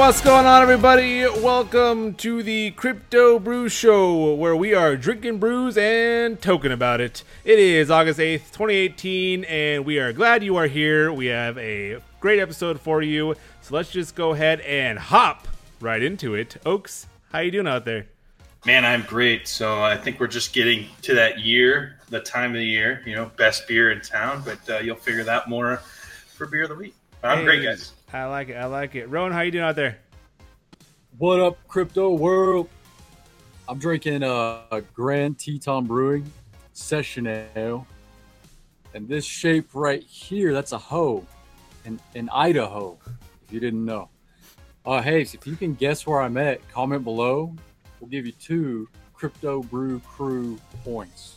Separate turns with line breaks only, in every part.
what's going on, everybody? Welcome to the Crypto Brew Show, where we are drinking brews and talking about it. It is August 8th, 2018, and we are glad you are here. We have a great episode for you, so let's just go ahead and hop right into it. Oaks, how you doing out there?
Man, I'm great. So I think we're just getting to that year, the time of the year, you know, best beer in town, but uh, you'll figure that more for Beer of the Week. I'm hey, great, guys.
I like it. I like it. Rowan, how you doing out there?
What up, crypto world? I'm drinking uh, a Grand Teton Brewing Session Ale, and this shape right here, that's a hoe in, in Idaho. If you didn't know. Uh, hey, if you can guess where I'm at, comment below. We'll give you two Crypto Brew Crew points.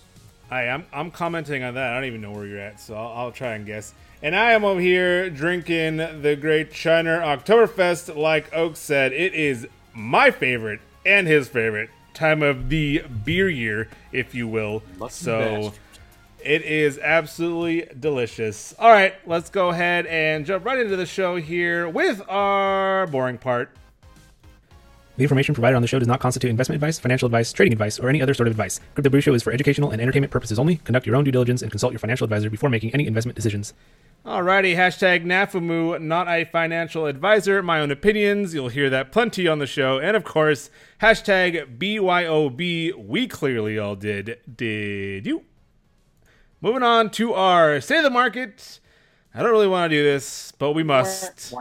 Hi, I'm I'm commenting on that. I don't even know where you're at, so I'll, I'll try and guess. And I am over here drinking the Great Shiner Oktoberfest. Like Oak said, it is my favorite and his favorite time of the beer year, if you will. Lucky so bastard. it is absolutely delicious. All right, let's go ahead and jump right into the show here with our boring part.
The information provided on the show does not constitute investment advice, financial advice, trading advice, or any other sort of advice. Crypto Brew Show is for educational and entertainment purposes only. Conduct your own due diligence and consult your financial advisor before making any investment decisions.
Alrighty, hashtag NAFAMU, not a financial advisor, my own opinions. You'll hear that plenty on the show. And of course, hashtag BYOB, we clearly all did. Did you? Moving on to our Say the Market. I don't really want to do this, but we must.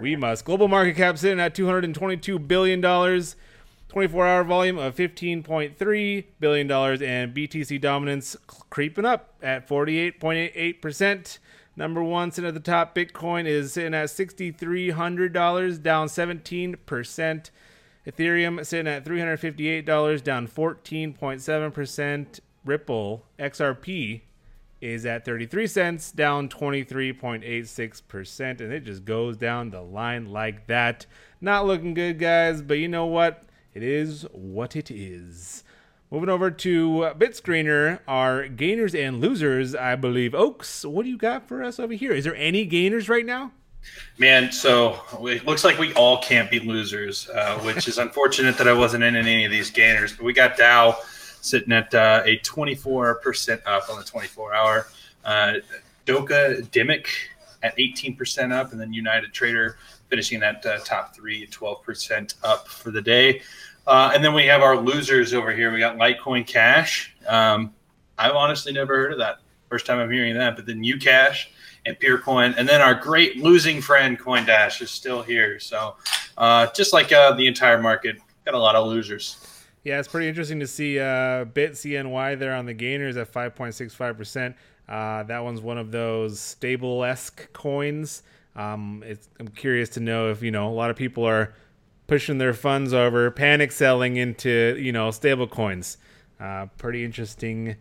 We must. Global market cap sitting at $222 billion. 24 hour volume of $15.3 billion, and BTC dominance creeping up at 48.88%. Number one, sitting at the top, Bitcoin is sitting at $6,300, down 17%. Ethereum sitting at $358, down 14.7%. Ripple XRP is at 33 cents, down 23.86%. And it just goes down the line like that. Not looking good, guys, but you know what? It is what it is. Moving over to BitScreener, our gainers and losers, I believe. Oaks, what do you got for us over here? Is there any gainers right now?
Man, so it looks like we all can't be losers, uh, which is unfortunate that I wasn't in any of these gainers. But we got Dow sitting at uh, a 24% up on the 24 hour. Uh, Doka Dimic at 18% up, and then United Trader finishing that uh, top three, 12% up for the day. Uh, and then we have our losers over here. We got Litecoin Cash. Um, I've honestly never heard of that. First time I'm hearing that. But then Ucash and Peercoin, and then our great losing friend CoinDash is still here. So uh, just like uh, the entire market, got a lot of losers.
Yeah, it's pretty interesting to see uh, BitCNY there on the gainers at 5.65%. Uh, that one's one of those stable esque coins. Um, I'm curious to know if you know a lot of people are pushing their funds over, panic selling into you know stable coins. Uh, pretty interesting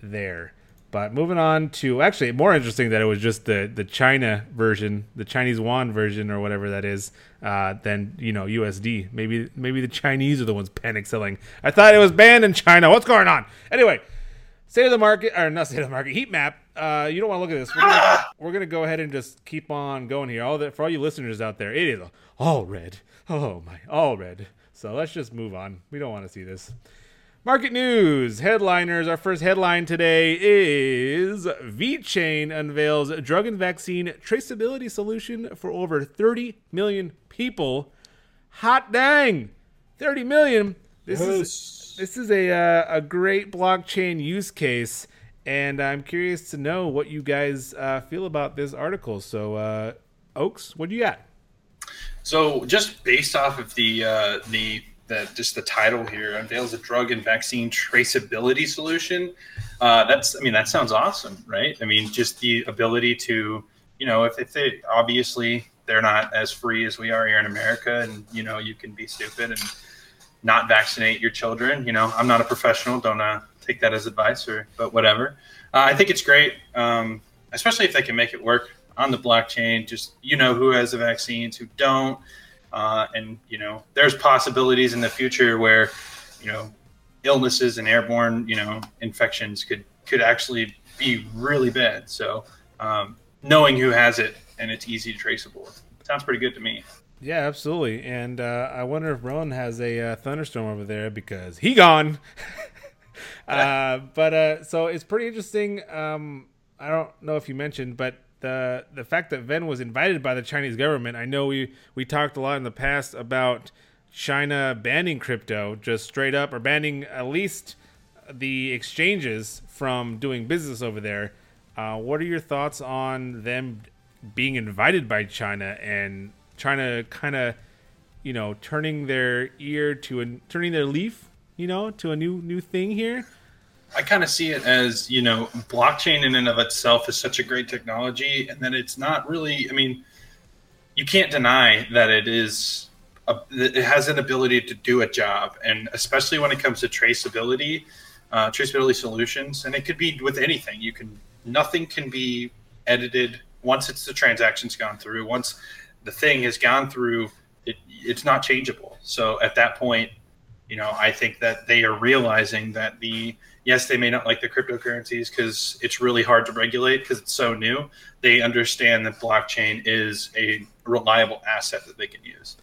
there. But moving on to actually more interesting that it was just the the China version, the Chinese yuan version or whatever that is, uh, than you know USD. Maybe maybe the Chinese are the ones panic selling. I thought it was banned in China. What's going on? Anyway, state of the market or not state of the market heat map. Uh, you don't want to look at this. We're gonna, we're gonna go ahead and just keep on going here. All that for all you listeners out there, it is all red. Oh my, all red. So let's just move on. We don't want to see this. Market news headliners. Our first headline today is VeChain unveils drug and vaccine traceability solution for over 30 million people. Hot dang, 30 million. This yes. is this is a uh, a great blockchain use case, and I'm curious to know what you guys uh, feel about this article. So, uh, Oaks, what do you got?
So, just based off of the uh, the the just the title here, unveils a drug and vaccine traceability solution. Uh, that's, I mean, that sounds awesome, right? I mean, just the ability to, you know, if, if they obviously they're not as free as we are here in America, and you know, you can be stupid and not vaccinate your children. You know, I'm not a professional, don't uh, take that as advice, or but whatever. Uh, I think it's great, um, especially if they can make it work on the blockchain. Just you know who has the vaccines, who don't, uh, and you know there's possibilities in the future where you know illnesses and airborne you know infections could could actually be really bad. So um, knowing who has it and it's easy to traceable sounds pretty good to me.
Yeah, absolutely. And uh, I wonder if Rowan has a uh, thunderstorm over there because he gone. uh, but uh, so it's pretty interesting. Um, I don't know if you mentioned, but the the fact that Ven was invited by the Chinese government. I know we we talked a lot in the past about China banning crypto, just straight up, or banning at least the exchanges from doing business over there. Uh, what are your thoughts on them being invited by China and China kind of, you know, turning their ear to a turning their leaf, you know, to a new new thing here?
I kind of see it as you know, blockchain in and of itself is such a great technology, and that it's not really. I mean, you can't deny that it is. A, it has an ability to do a job, and especially when it comes to traceability, uh, traceability solutions, and it could be with anything. You can nothing can be edited once it's the transaction's gone through. Once the thing has gone through, it, it's not changeable. So at that point, you know, I think that they are realizing that the yes, they may not like the cryptocurrencies because it's really hard to regulate because it's so new. They understand that blockchain is a reliable asset that they can use.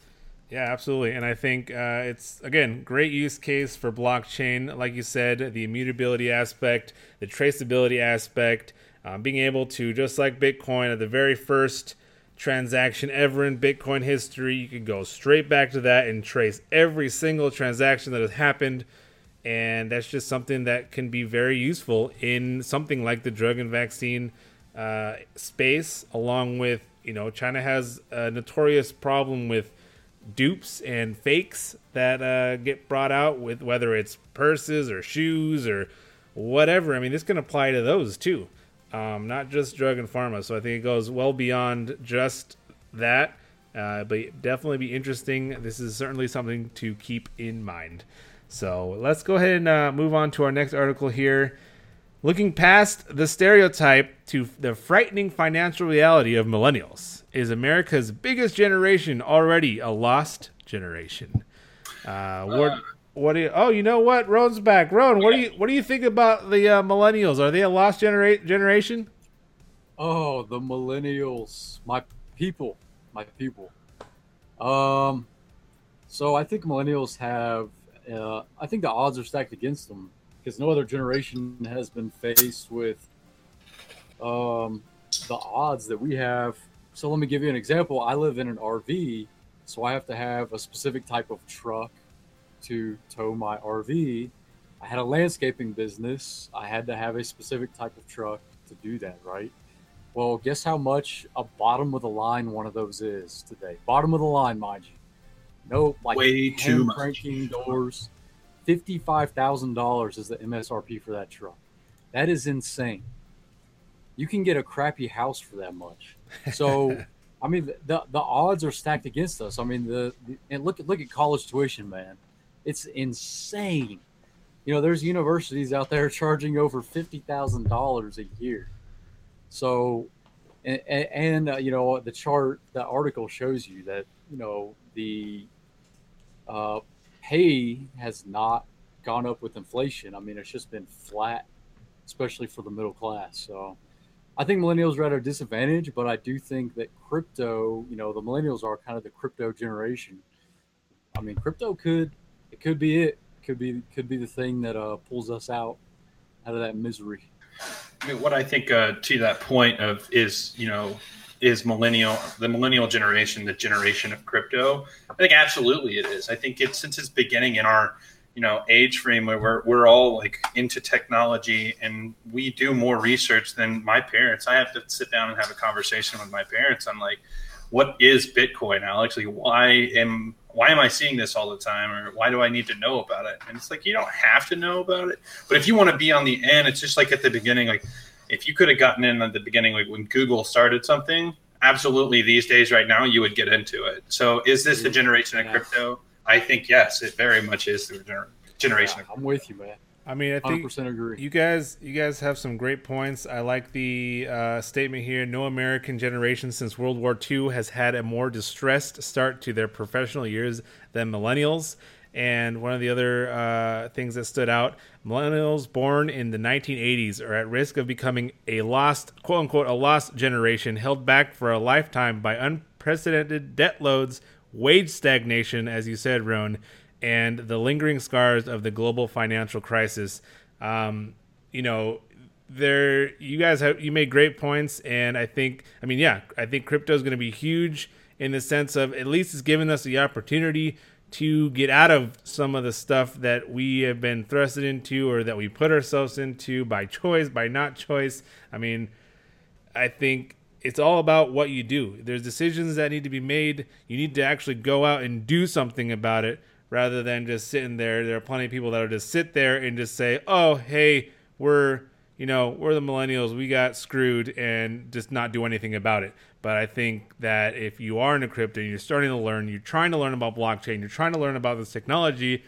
Yeah, absolutely. And I think uh, it's, again, great use case for blockchain. Like you said, the immutability aspect, the traceability aspect, um, being able to, just like Bitcoin, at the very first transaction ever in Bitcoin history, you can go straight back to that and trace every single transaction that has happened. And that's just something that can be very useful in something like the drug and vaccine uh, space, along with, you know, China has a notorious problem with dupes and fakes that uh, get brought out with whether it's purses or shoes or whatever. I mean, this can apply to those too, um, not just drug and pharma. So I think it goes well beyond just that. Uh, but definitely be interesting. This is certainly something to keep in mind. So let's go ahead and uh, move on to our next article here. Looking past the stereotype to the frightening financial reality of millennials, is America's biggest generation already a lost generation? Uh, what, what do you? Oh, you know what? Roan's back. Roan, what do you what do you think about the uh, millennials? Are they a lost genera- generation?
Oh, the millennials, my people, my people. Um, so I think millennials have. Uh, I think the odds are stacked against them because no other generation has been faced with um, the odds that we have. So let me give you an example. I live in an RV, so I have to have a specific type of truck to tow my RV. I had a landscaping business. I had to have a specific type of truck to do that, right? Well, guess how much a bottom of the line one of those is today? Bottom of the line, mind you. No, like
Way too much.
cranking doors. Fifty-five thousand dollars is the MSRP for that truck. That is insane. You can get a crappy house for that much. So, I mean, the the odds are stacked against us. I mean, the, the and look at look at college tuition, man. It's insane. You know, there's universities out there charging over fifty thousand dollars a year. So, and, and uh, you know, the chart, the article shows you that you know the uh, pay has not gone up with inflation. I mean, it's just been flat, especially for the middle class. So, I think millennials are at a disadvantage, but I do think that crypto, you know, the millennials are kind of the crypto generation. I mean, crypto could it could be it. Could be could be the thing that uh, pulls us out out of that misery.
I mean, what I think uh, to that point of is you know is millennial the millennial generation the generation of crypto. I think absolutely it is. I think it's since its beginning in our you know age frame where we're, we're all like into technology and we do more research than my parents. I have to sit down and have a conversation with my parents. I'm like, what is Bitcoin, Alex? Like, why am why am I seeing this all the time, or why do I need to know about it? And it's like you don't have to know about it, but if you want to be on the end, it's just like at the beginning. Like, if you could have gotten in at the beginning, like when Google started something, absolutely, these days right now, you would get into it. So, is this the generation of
Yeah.
crypto? I think yes, it very much is the gener- generation.
Yeah, I'm with you, man.
I mean, I think
Hundred
think
percent agree.
You guys, you guys have some great points. I like the uh, statement here. No American generation since World War II has had a more distressed start to their professional years than millennials. And one of the other uh, things that stood out: millennials born in the 1980s are at risk of becoming a lost, quote unquote, a lost generation, held back for a lifetime by unprecedented debt loads, wage stagnation, as you said, Roan, and the lingering scars of the global financial crisis. Um, you know, there you guys have you made great points, and I think I mean yeah, I think crypto is going to be huge in the sense of at least it's given us the opportunity to get out of some of the stuff that we have been thrusted into or that we put ourselves into by choice, by not choice. I mean, I think it's all about what you do. There's decisions that need to be made. You need to actually go out and do something about it rather than just sitting there. There are plenty of people that will just sit there and just say, "Oh, hey, we're you know, we're the millennials, we got screwed and just not do anything about it. But I think that if you are in a crypto and you're starting to learn, you're trying to learn about blockchain, you're trying to learn about this technology,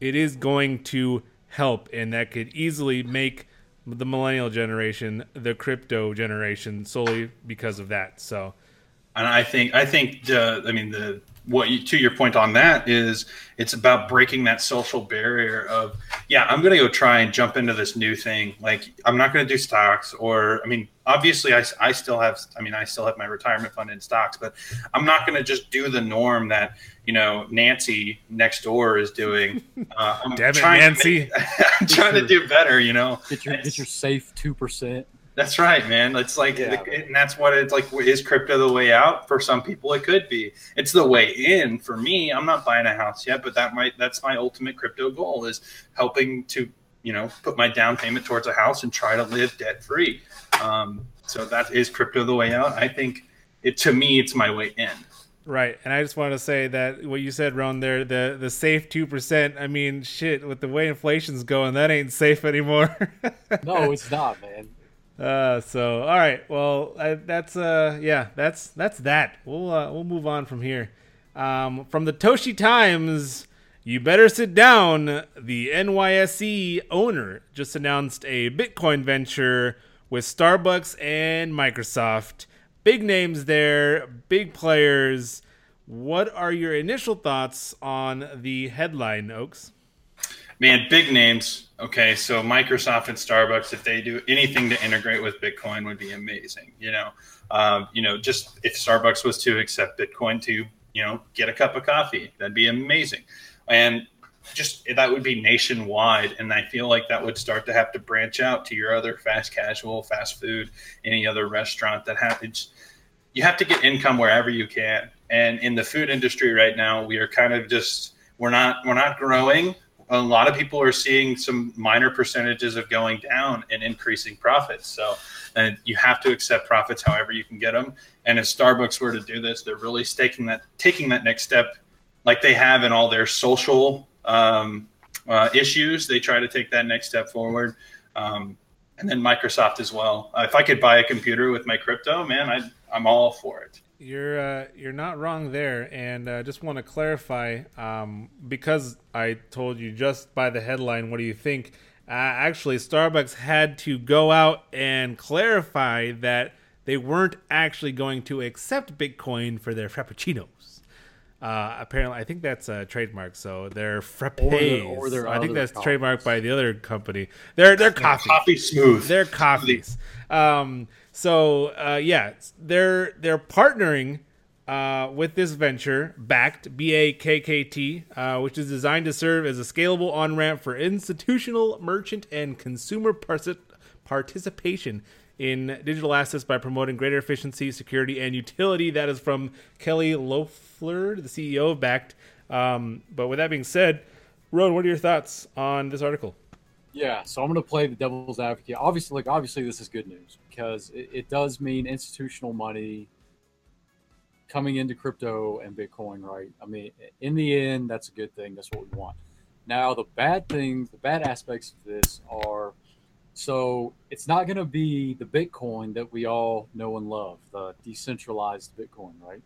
it is going to help. And that could easily make the millennial generation the crypto generation solely because of that. So,
and I think, I think, the, I mean, the, what you, to your point on that is it's about breaking that social barrier of yeah i'm going to go try and jump into this new thing. Like i'm not going to do stocks or i mean obviously I, I still have i mean i still have my retirement fund in stocks but i'm not going to just do the norm that you know nancy next door is doing.
Uh, i'm Damn trying, it, nancy.
To, make, I'm trying to do better you know?
get your, get your safe 2%
that's right, man. It's like, yeah. and that's what it's like. Is crypto the way out? For some people, it could be. It's the way in. For me, I'm not buying a house yet, but that might that's my ultimate crypto goal is helping to you know put my down payment towards a house and try to live debt free. Um, so that is crypto the way out. I think it to me, it's my way in.
Right, and I just want to say that what you said, Ron, there, the the safe two percent. I mean, shit, with the way inflation's going, that ain't safe anymore.
no, it's not, man.
Uh, so all right, well, I, that's uh, yeah, that's that's that. We'll uh, we'll move on from here. Um, from the Toshi Times, you better sit down. The NYSE owner just announced a Bitcoin venture with Starbucks and Microsoft. Big names there, big players. What are your initial thoughts on the headline, Oaks?
Man, big names. Okay, so Microsoft and Starbucks, if they do anything to integrate with Bitcoin, would be amazing. You know, um, you know, just if Starbucks was to accept Bitcoin to, you know, get a cup of coffee, that'd be amazing. And just that would be nationwide, and I feel like that would start to have to branch out to your other fast casual, fast food, any other restaurant that happens. You have to get income wherever you can, and in the food industry right now, we are kind of just we're not we're not growing a lot of people are seeing some minor percentages of going down and increasing profits. So, and you have to accept profits however you can get them. And if Starbucks were to do this, they're really taking that taking that next step, like they have in all their social um, uh, issues. They try to take that next step forward. Um, and then Microsoft as well. Uh, if I could buy a computer with my crypto, man, I, I'm all for it.
You're uh, you're not wrong there, and uh, just want to clarify um, because I told you just by the headline. What do you think? Uh, actually, Starbucks had to go out and clarify that they weren't actually going to accept Bitcoin for their frappuccinos. Uh, apparently, I think that's a trademark. So they're frappes. Or, or I think that's coffees. trademarked by the other company. They're they're coffee.
Coffee smooth.
They're coffees. Um, so uh, yeah, they're they're partnering uh, with this venture backed BAKKT, uh, which is designed to serve as a scalable on ramp for institutional, merchant, and consumer participation in digital assets by promoting greater efficiency, security, and utility. That is from Kelly Loeffler, the CEO of Bakkt. Um, but with that being said, Ron, what are your thoughts on this article?
Yeah, so I'm going to play the devil's advocate. Obviously, like obviously, this is good news because it, it does mean institutional money coming into crypto and Bitcoin, right? I mean, in the end, that's a good thing. That's what we want. Now, the bad things, the bad aspects of this are so it's not going to be the Bitcoin that we all know and love, the decentralized Bitcoin, right?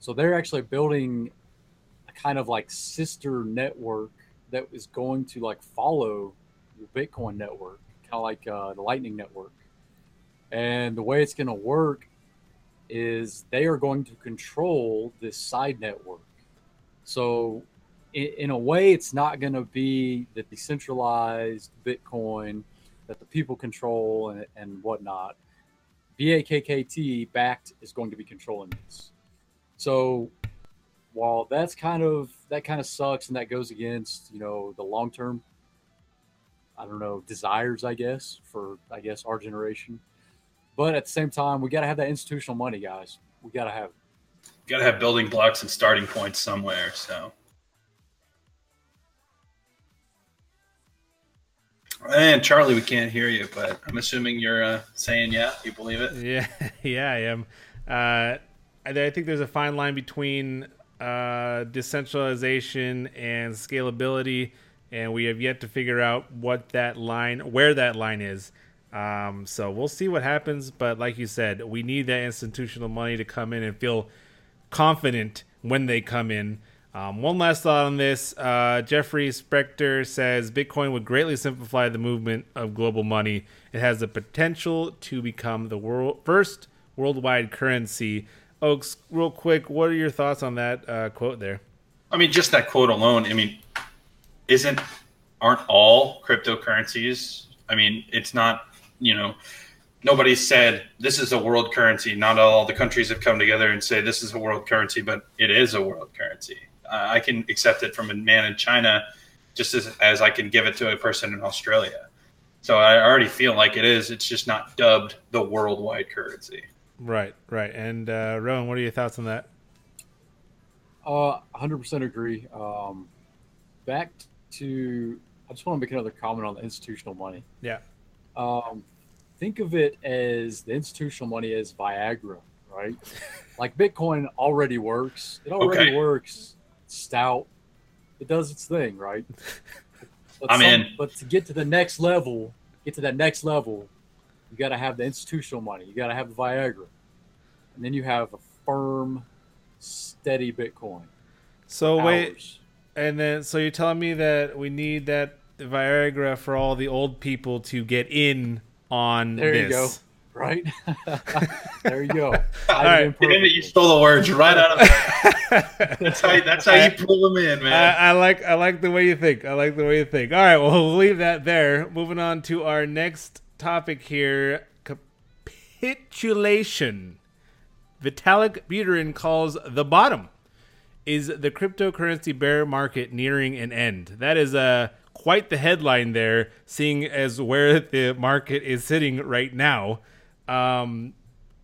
So they're actually building a kind of like sister network that is going to like follow the Bitcoin network, kind of like uh, the Lightning Network. And the way it's going to work is they are going to control this side network. So, in, in a way, it's not going to be the decentralized Bitcoin that the people control and, and whatnot. BAKKT backed is going to be controlling this. So, while that's kind of that kind of sucks and that goes against you know the long term i don't know desires i guess for i guess our generation but at the same time we got to have that institutional money guys we got to have
got to have building blocks and starting points somewhere. So, and Charlie, we can't hear you, but I'm assuming you're uh, saying yeah, you believe it.
Yeah, yeah, I am. Uh, I, think there's a fine line between uh, decentralization and scalability, and we have yet to figure out what that line, where that line is. Um, so we'll see what happens. But like you said, we need that institutional money to come in and feel confident when they come in. Um, one last thought on this. Uh, Jeffrey Sprecher says Bitcoin would greatly simplify the movement of global money. It has the potential to become the world first worldwide currency. Oaks, real quick, what are your thoughts on that uh, quote there?
I mean, just that quote alone. I mean, isn't aren't all cryptocurrencies? I mean, it's not you know, nobody said this is a world currency. Not all the countries have come together and say this is a world currency, but it is a world currency. Uh, I can accept it from a man in China just as, as I can give it to a person in Australia. So I already feel like it is. It's just not dubbed the worldwide currency.
Right, right. And uh, Rowan, what are your thoughts on that?
Uh, 100% agree. Um, back to, I just want to make another comment on the institutional money.
Yeah.
Um, think of it as the institutional money as Viagra, right? like Bitcoin already works. It already
Okay.
works. It's stout. It does its thing, right? But
I'm in.
But to get to the next level, get to that next level, you got to have the institutional money. You got to have the Viagra, and then you have a firm, steady Bitcoin.
So wait, and then so you're telling me that we need that Viagra for all the old people to get in on
There
this.
you go. Right? there you go. I
right.
did
it, you stole the words right out of that. that's how, that's how you pull them in, man.
I like I like the way you think. I like the way you think. All right, well we'll leave that there. Moving on to our next topic here: capitulation. Vitalik Buterin calls the bottom. Is the cryptocurrency bear market nearing an end? That is uh, quite the headline there, seeing as where the market is sitting right now. Um,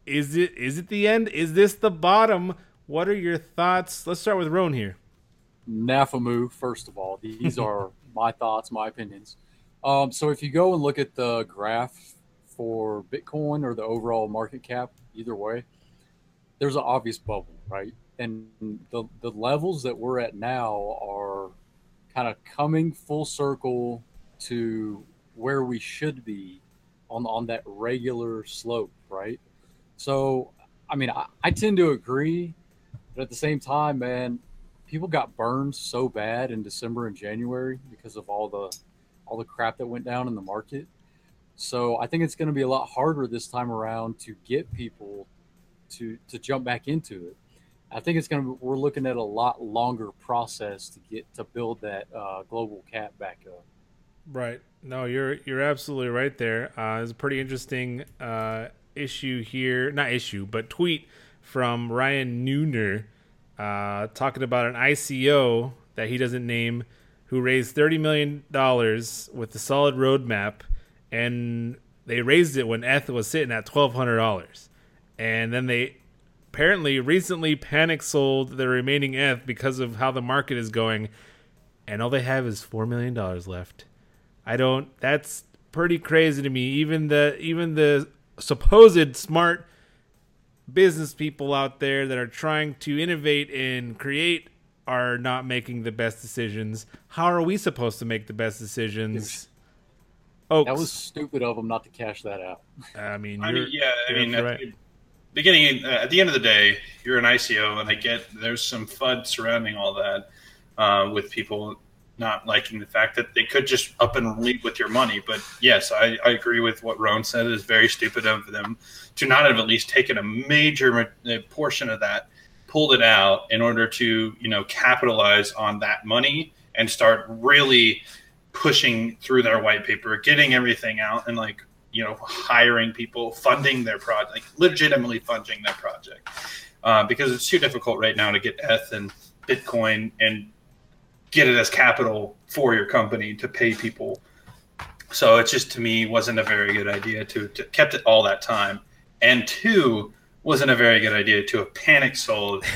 is it is it the end? Is this the bottom? What are your thoughts? Let's start with Roan here.
Nafamu, first of all. These are my thoughts, my opinions. Um, so if you go and look at the graph for Bitcoin or the overall market cap, either way, there's an obvious bubble, right? And the the levels that we're at now are kind of coming full circle to where we should be on on that regular slope, right? So, I mean, I, I tend to agree, but at the same time, man, people got burned so bad in December and January because of all the all the crap that went down in the market. So I think it's going to be a lot harder this time around to get people to to jump back into it. I think it's going to. Be, We're looking at a lot longer process to get to build that uh, global cap back up.
Right. No, you're you're absolutely right there. Uh, it's a pretty interesting uh, issue here, not issue, but tweet from Ryan Neuner uh, talking about an ICO that he doesn't name, who raised thirty million dollars with a solid roadmap, and they raised it when ETH was sitting at twelve hundred dollars, and then they apparently recently panic sold the remaining ETH because of how the market is going, and all they have is four million dollars left. I don't. That's pretty crazy to me. Even the even the supposed smart business people out there that are trying to innovate and create are not making the best decisions. How are we supposed to make the best decisions? Oh,
That was stupid of them not to cash that out.
I mean,
I
you're,
mean, yeah, I
you're
mean,
right.
the beginning, uh, at the end of the day, you're an ICO, and I get there's some FUD surrounding all that uh, with people not liking the fact that they could just up and leave with your money. But yes, I, I agree with what Roan said. It is very stupid of them to not have at least taken a major portion of that, pulled it out in order to you know capitalize on that money and start really pushing through their white paper, getting everything out, and like you know hiring people, funding their project, like legitimately funding their project, uh, because it's too difficult right now to get ETH and Bitcoin and get it as capital for your company to pay people. So it just to me wasn't a very good idea to, to kept it all that time. And two, wasn't a very good idea to have panic sold.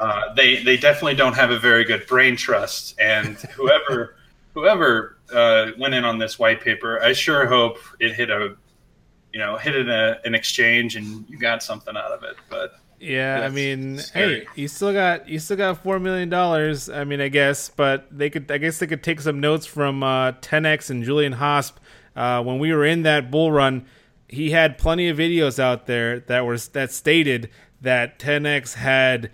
Uh, they they definitely don't have a very good brain trust, and whoever whoever uh, went in on this white paper, I sure hope it hit a you know hit in a, an exchange and you got something out of it. But
yeah, I mean, scary. hey, you still got you still got four million dollars. I mean, I guess, but they could I guess they could take some notes from uh, TenX and Julian Hosp uh, when we were in that bull run he had plenty of videos out there that were that stated that TenX had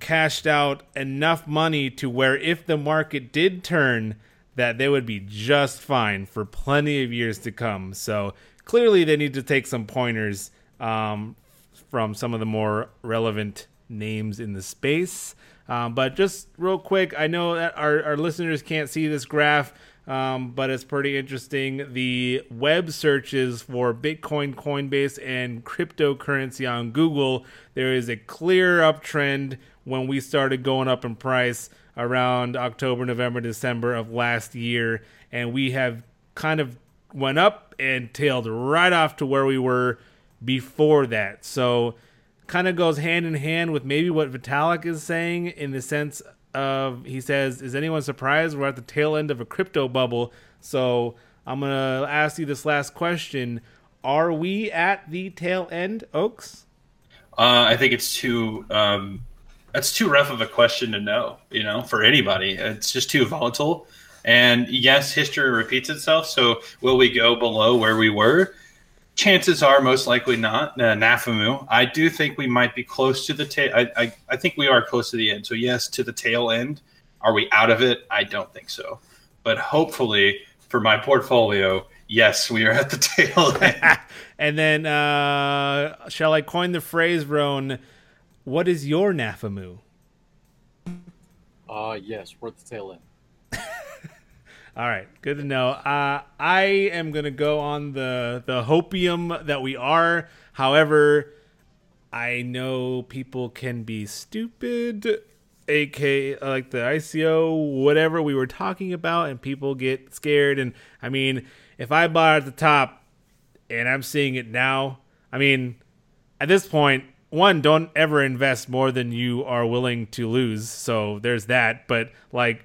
cashed out enough money to where if the market did turn that they would be just fine for plenty of years to come so clearly they need to take some pointers um, from some of the more relevant names in the space um, but just real quick i know that our, our listeners can't see this graph um, but it's pretty interesting. The web searches for Bitcoin, Coinbase, and cryptocurrency on Google, there is a clear uptrend when we started going up in price around October, November, December of last year, and we have kind of went up and tailed right off to where we were before that. So kind of goes hand in hand with maybe what Vitalik is saying in the sense of he says, "Is anyone surprised we're at the tail end of a crypto bubble?" So I'm gonna ask you this last question: Are we at the tail end, Oaks?
Uh, I think it's too. Um, that's too rough of a question to know. You know, for anybody, it's just too volatile. And yes, history repeats itself. So will we go below where we were? Chances are most likely not uh, Nafamu. I do think we might be close to the tail. I, I, I think we are close to the end. So yes, to the tail end. Are we out of it? I don't think so. But hopefully for my portfolio, yes, we are at the tail end.
and then uh, shall I coin the phrase, Ron? What is your Nafamu?
Uh yes, we're at the tail end.
All right, good to know. Uh, I am gonna go on the the hopium that we are. However, I know people can be stupid, aka like the ICO, whatever we were talking about, and people get scared. And I mean, if I bought at the top and I'm seeing it now, I mean, at this point, one, don't ever invest more than you are willing to lose. So there's that. But like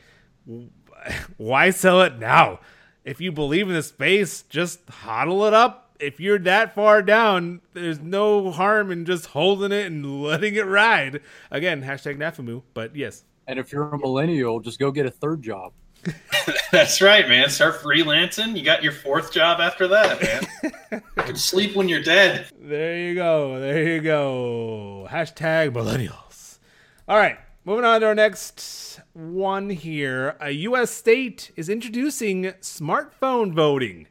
why sell it now? If you believe in the space, just hodl it up. If you're that far down, there's no harm in just holding it and letting it ride. Again, hashtag Nafamu, but yes.
And if you're a millennial, just go get a third job.
That's right, man. Start freelancing. You got your fourth job after that, man. you can sleep when you're dead.
There you go. There you go. Hashtag millennials. All right. Moving on to our next one here. A U.S. state is introducing smartphone voting.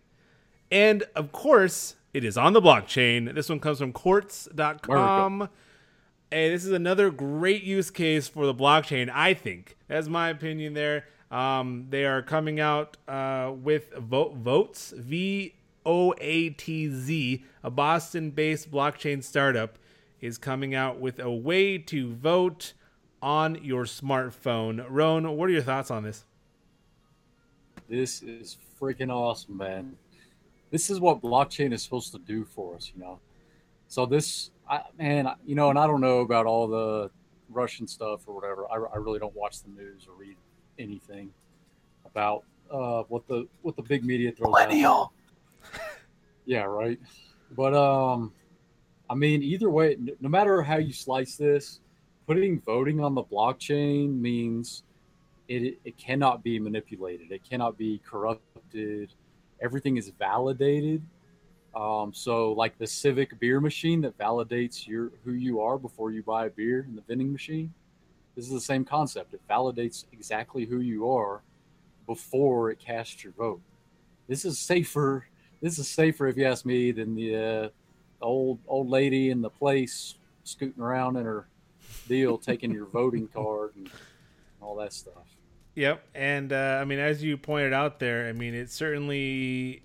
And of course, it is on the blockchain. This one comes from quartz.com. Hey, this is another great use case for the blockchain, I think. That's my opinion there. Um, they are coming out uh, with Vote Voatz, V O A T Z, a Boston based blockchain startup, is coming out with a way to vote on your smartphone. Roan, what are your thoughts on this?
This is freaking awesome, man. This is what blockchain is supposed to do for us, you know. So this, I, man, you know, and I don't know about all the Russian stuff or whatever. I, I really don't watch the news or read anything about uh, what the what the big media throws Millennial. out. yeah, right. But um, I mean, either way, no matter how you slice this, putting voting on the blockchain means it, it cannot be manipulated. It cannot be corrupted. Everything is validated. Um, so, like the Civic beer machine that validates your who you are before you buy a beer in the vending machine. This is the same concept. It validates exactly who you are before it casts your vote. This is safer. This is safer, if you ask me, than the uh, old old lady in the place scooting around in her deal taking your voting card and all that stuff.
Yep, and uh, I mean, as you pointed out there, I mean, it certainly,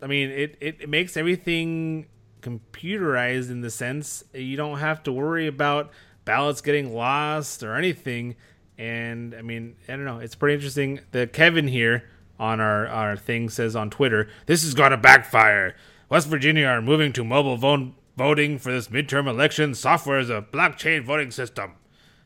I mean, it, it, it makes everything computerized in the sense you don't have to worry about ballots getting lost or anything. And I mean, I don't know. It's pretty interesting. The Kevin here on our our thing says on Twitter, "This is gonna backfire. West Virginia are moving to mobile vo- voting for this midterm election. Software is a blockchain voting system."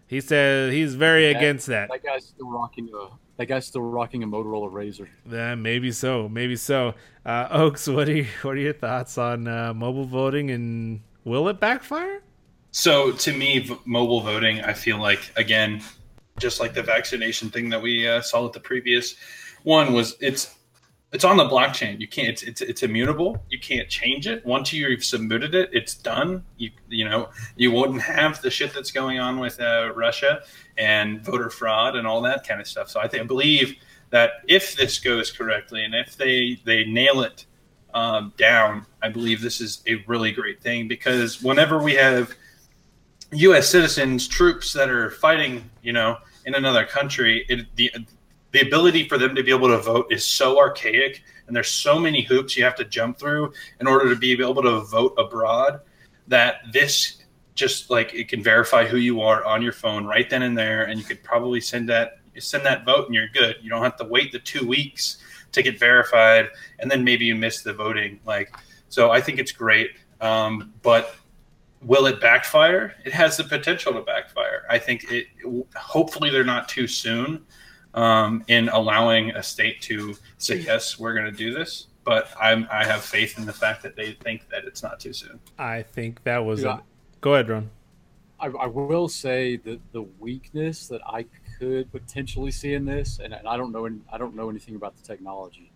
He said he's very
That-
against that.
That guy's still rocking a that guy's still rocking a Motorola Razr.
Uh, maybe so. Maybe so. Uh, Oaks, what are you, what are your thoughts on uh, mobile voting and will it backfire?
So to me, v- mobile voting, I feel like again, just like the vaccination thing that we uh, saw at the previous one was it's it's on the blockchain. You can't it's, it's it's immutable. You can't change it. Once you've submitted it, it's done. You you know you wouldn't have the shit that's going on with uh, Russia and voter fraud and all that kind of stuff. So I I believe that if this goes correctly and if they they nail it um, down, I believe this is a really great thing because whenever we have U.S. citizens, troops that are fighting, you know, in another country, it, the the ability for them to be able to vote is so archaic, and there's so many hoops you have to jump through in order to be able to vote abroad. That this just like it can verify who you are on your phone right then and there, and you could probably send that send that vote, and you're good. You don't have to wait the two weeks to get verified, and then maybe you miss the voting. Like, so I think it's great, um, but will it backfire? It has the potential to backfire. I think it. Hopefully, they're not too soon um, in allowing a state to say yes, we're going to do this. But I'm, I have faith in the fact that they think that it's not too soon.
I think that was.
Yeah.
A, go ahead, Ron.
I, I will say that the weakness that I could potentially see in this, and, and I don't know, any, I don't know anything about the technology.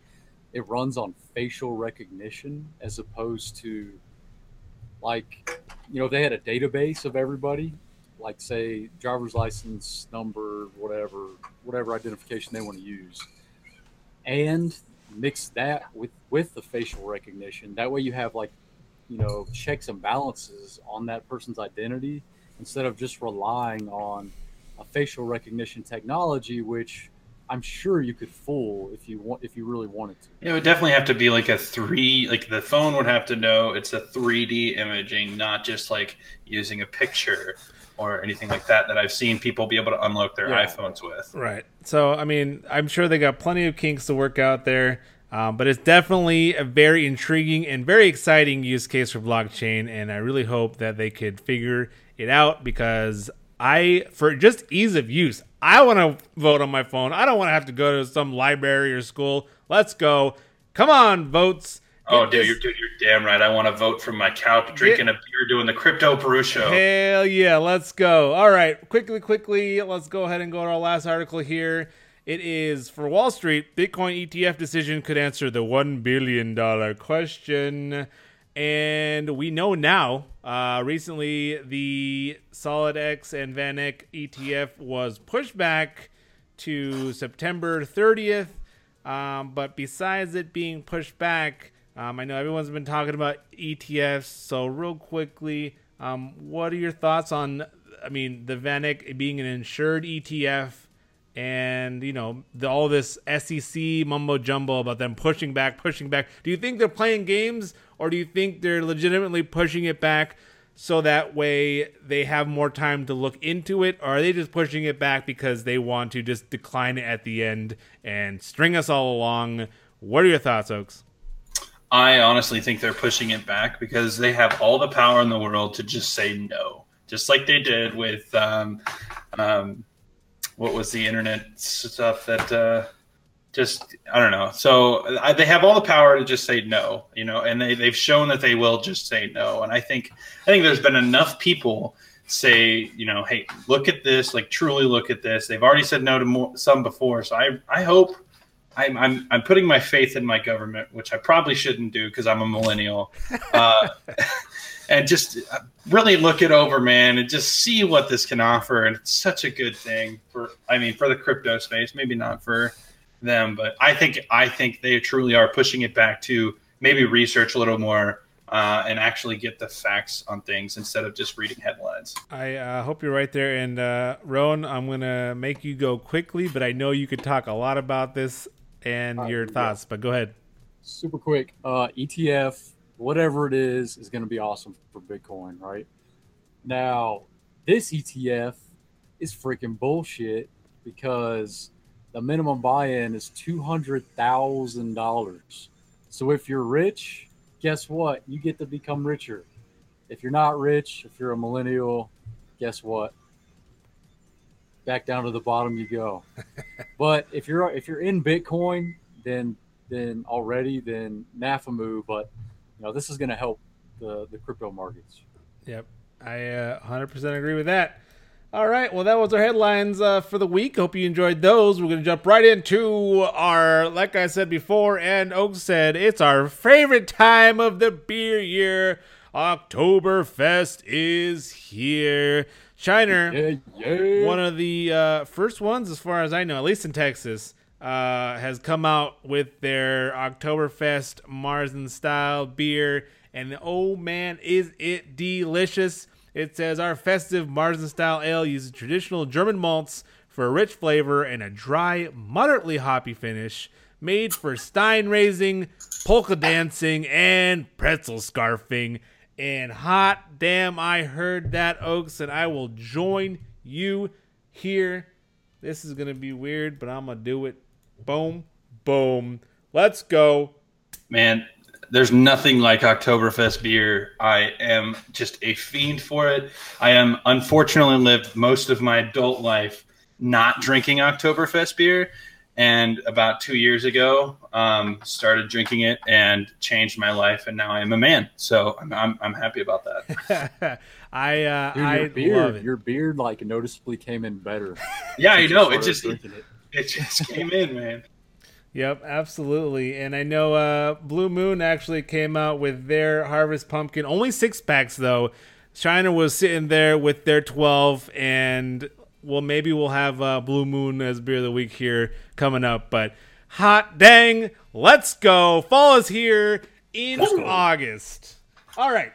It runs on facial recognition as opposed to, like, you know, if they had a database of everybody, like say driver's license number, whatever, whatever identification they want to use, and mix that with with the facial recognition. That way, you have like, you know, checks and balances on that person's identity instead of just relying on a facial recognition technology, which I'm sure you could fool if you want if you really wanted to.
It would definitely have to be like a three, like the phone would have to know it's a 3D imaging, not just like using a picture or anything like that that I've seen people be able to unlock their
Yeah.
iPhones with.
Right. So, I mean, I'm sure they got plenty of kinks to work out there, um, but it's definitely a very intriguing and very exciting use case for blockchain. And I really hope that they could figure it out because I, for just ease of use, I want to vote on my phone. I don't want to have to go to some library or school. Let's go. Come on, votes.
Oh, dude, you're, dude, you're damn right. I want to vote from my couch, drinking a beer, doing the crypto brew show.
Hell yeah, let's go. All right, quickly, quickly, let's go ahead and go to our last article here. It is for Wall Street. Bitcoin ETF decision could answer the $1 billion question. And we know now, uh, recently, the SolidX and VanEck ETF was pushed back to September 30th. Um, but besides it being pushed back, um, I know everyone's been talking about ETFs. So, real quickly, um, what are your thoughts on, I mean, the VanEck being an insured ETF and, you know, the, all this SEC mumbo jumbo about them pushing back, pushing back? Do you think they're playing games or do you think they're legitimately pushing it back? so that way they have more time to look into it or are they just pushing it back because they want to just decline it at the end and string us all along what are your thoughts oaks
I honestly think they're pushing it back because they have all the power in the world to just say no, just like they did with um, um, what was the internet stuff that uh, just I don't know. So I, they have all the power to just say no, you know, and they they've shown that they will just say no. And I think I think there's been enough people say, you know, hey, look at this, like truly look at this. They've already said no to more, some before, so I I hope I'm, I'm I'm putting my faith in my government, which I probably shouldn't do because I'm a millennial, uh, and just uh, really look it over, man, and just see what this can offer. And it's such a good thing for, I mean, for the crypto space, maybe not for them, but I think I think they truly are pushing it back to maybe research a little more uh, and actually get the facts on things instead of just reading headlines.
i uh, hope you're right there and uh, roan i'm gonna make you go quickly but i know you could talk a lot about this and
Uh,
your
yeah.
thoughts but go ahead
super quick uh, etf whatever it is is going to be awesome for bitcoin right now this etf is freaking bullshit because the minimum buy-in is two hundred thousand dollars. So if you're rich, guess what? You get to become richer. If you're not rich, if you're a millennial, guess what? Back down to the bottom you go. but if you're if you're in Bitcoin, then then already then NAFAMU, but you know this is going to help the the crypto markets.
Yep, I uh, 100% agree with that. All right, well, that was our headlines uh, for the week. Hope you enjoyed those. We're going to jump right into our, like I said before, and Oak said, it's our favorite time of the beer year. Oktoberfest is here. Shiner,
Yeah, yeah.
one of the uh, first ones, as far as I know, at least in Texas, uh, has come out with their Oktoberfest Marzen style beer. And oh man, is it delicious! It says our festive Marzen style ale uses traditional German malts for a rich flavor and a dry, moderately hoppy finish. Made for stein raising, polka dancing, and pretzel scarfing. And hot damn, I heard that, Oaks, and I will join you here. This is gonna be weird, but I'm gonna do it. Boom, boom. Let's go.
Man, there's nothing like Oktoberfest beer. I am just a fiend for it. I am unfortunately lived most of my adult life not drinking Oktoberfest beer, and about two years ago, um, started drinking it and changed my life, and now I am a man. So I'm I'm, I'm happy about that.
I uh,
Dude,
I
your beard,
love it.
your beard like noticeably came in better.
Yeah, I
you
know. It just it,
it.
it just came in, man.
Yep, absolutely. And I know uh, Blue Moon actually came out with their Harvest Pumpkin. Only six packs though. Shiner was sitting there with their twelve, and well, maybe we'll have uh, Blue Moon as beer of the week here coming up. But hot dang, let's go! Fall is here in August. All right.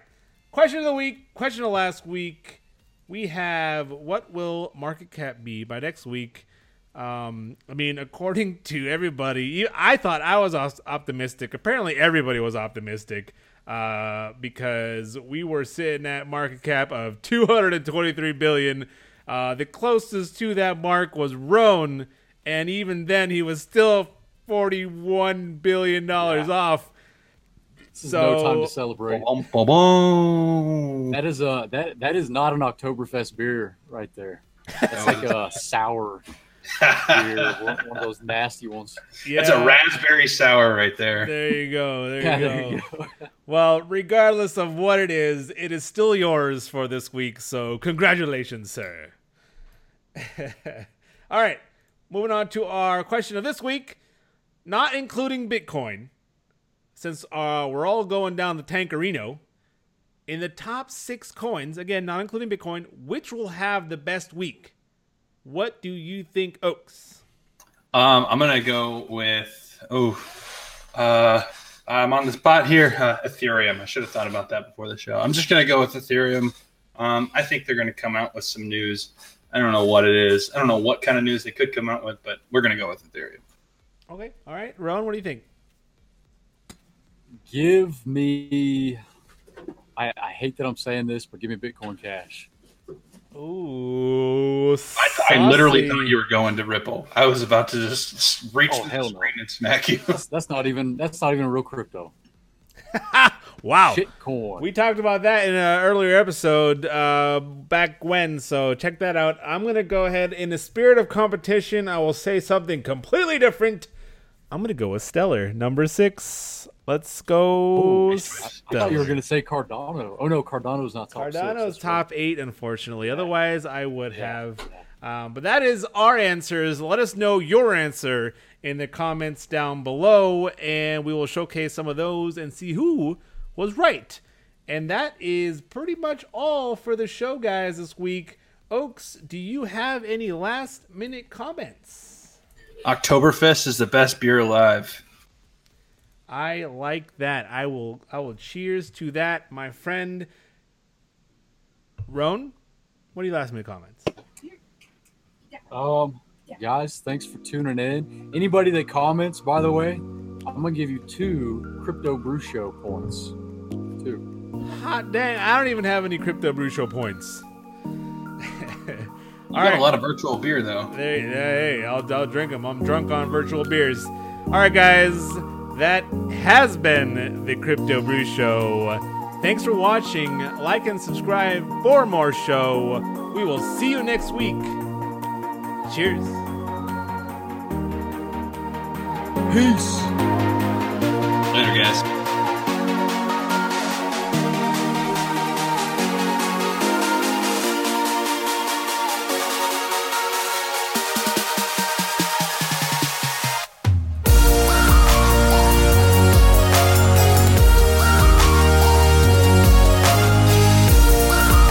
Question of the week. Question of last week. We have what will market cap be by next week? Um, I mean, according to everybody, you- I thought I was optimistic. Apparently, everybody was optimistic uh, because we were sitting at market cap of 223 billion. Uh, the closest to that mark was Roan, and even then, he was still 41 billion dollars off.
This is
So-
no time to celebrate.
Bum, bum, bum.
That is a that that is not an Oktoberfest beer right there. That's like a sour beer, one, one of those nasty ones.
Yeah,
That's a raspberry sour right there.
There you go. There
Yeah,
you
there you go.
Well, regardless of what it is, it is still yours for this week. So, congratulations, sir. All right, moving on to our question of this week, not including Bitcoin, since uh, we're all going down the Tankerino. In the top six coins, again, not including Bitcoin, which will have the best week? What do you think, Oaks?
Um, I'm gonna go with oh, uh, I'm on the spot here. Uh, Ethereum. I should have thought about that before the show. I'm just gonna go with Ethereum. Um, I think they're gonna come out with some news. I don't know what it is. I don't know what kind of news they could come out with, but we're gonna go with Ethereum.
Okay, all right, Ron, what do you think?
Give me. I, I hate that I'm saying this, but give me Bitcoin Cash.
Ooh,
I, I literally
saucy.
thought you were going to Ripple. I was about to just reach
Oh,
to
hell
the
no.
screen and smack you.
That's, that's not even that's not even real crypto.
wow. We talked about that in an earlier episode uh, back when, so check that out. I'm going to go ahead, in the spirit of competition, I will say something completely different. I'm going to go with Stellar, number six. Let's go.
Ooh, I
Stellar.
thought you were going to say Cardano. Oh no, Cardano's not top six.
Cardano's top eight, unfortunately. Otherwise, I would
Yeah,
have. Um, but that is our answers. Let us know your answer in the comments down below, and we will showcase some of those and see who was right. And that is pretty much all for the show, guys, this week. Oaks, do you have any last minute comments?
Oktoberfest is the best beer alive.
I like that. I will I will cheers to that, my friend. Roan, what are your last minute comments?
Um, guys, thanks for tuning in. Anybody that comments, by the way, I'm gonna give you two crypto brew show points. Two.
Hot dang, I don't even have any crypto brew show points.
You
All
got
right.
a lot of virtual beer though.
Hey, hey, I'll, I'll drink them. I'm drunk on virtual beers. All right, guys, that has been the Crypto Brew Show. Thanks for watching. Like and subscribe for more show. We will see you next week. Cheers.
Peace.
Later, guys.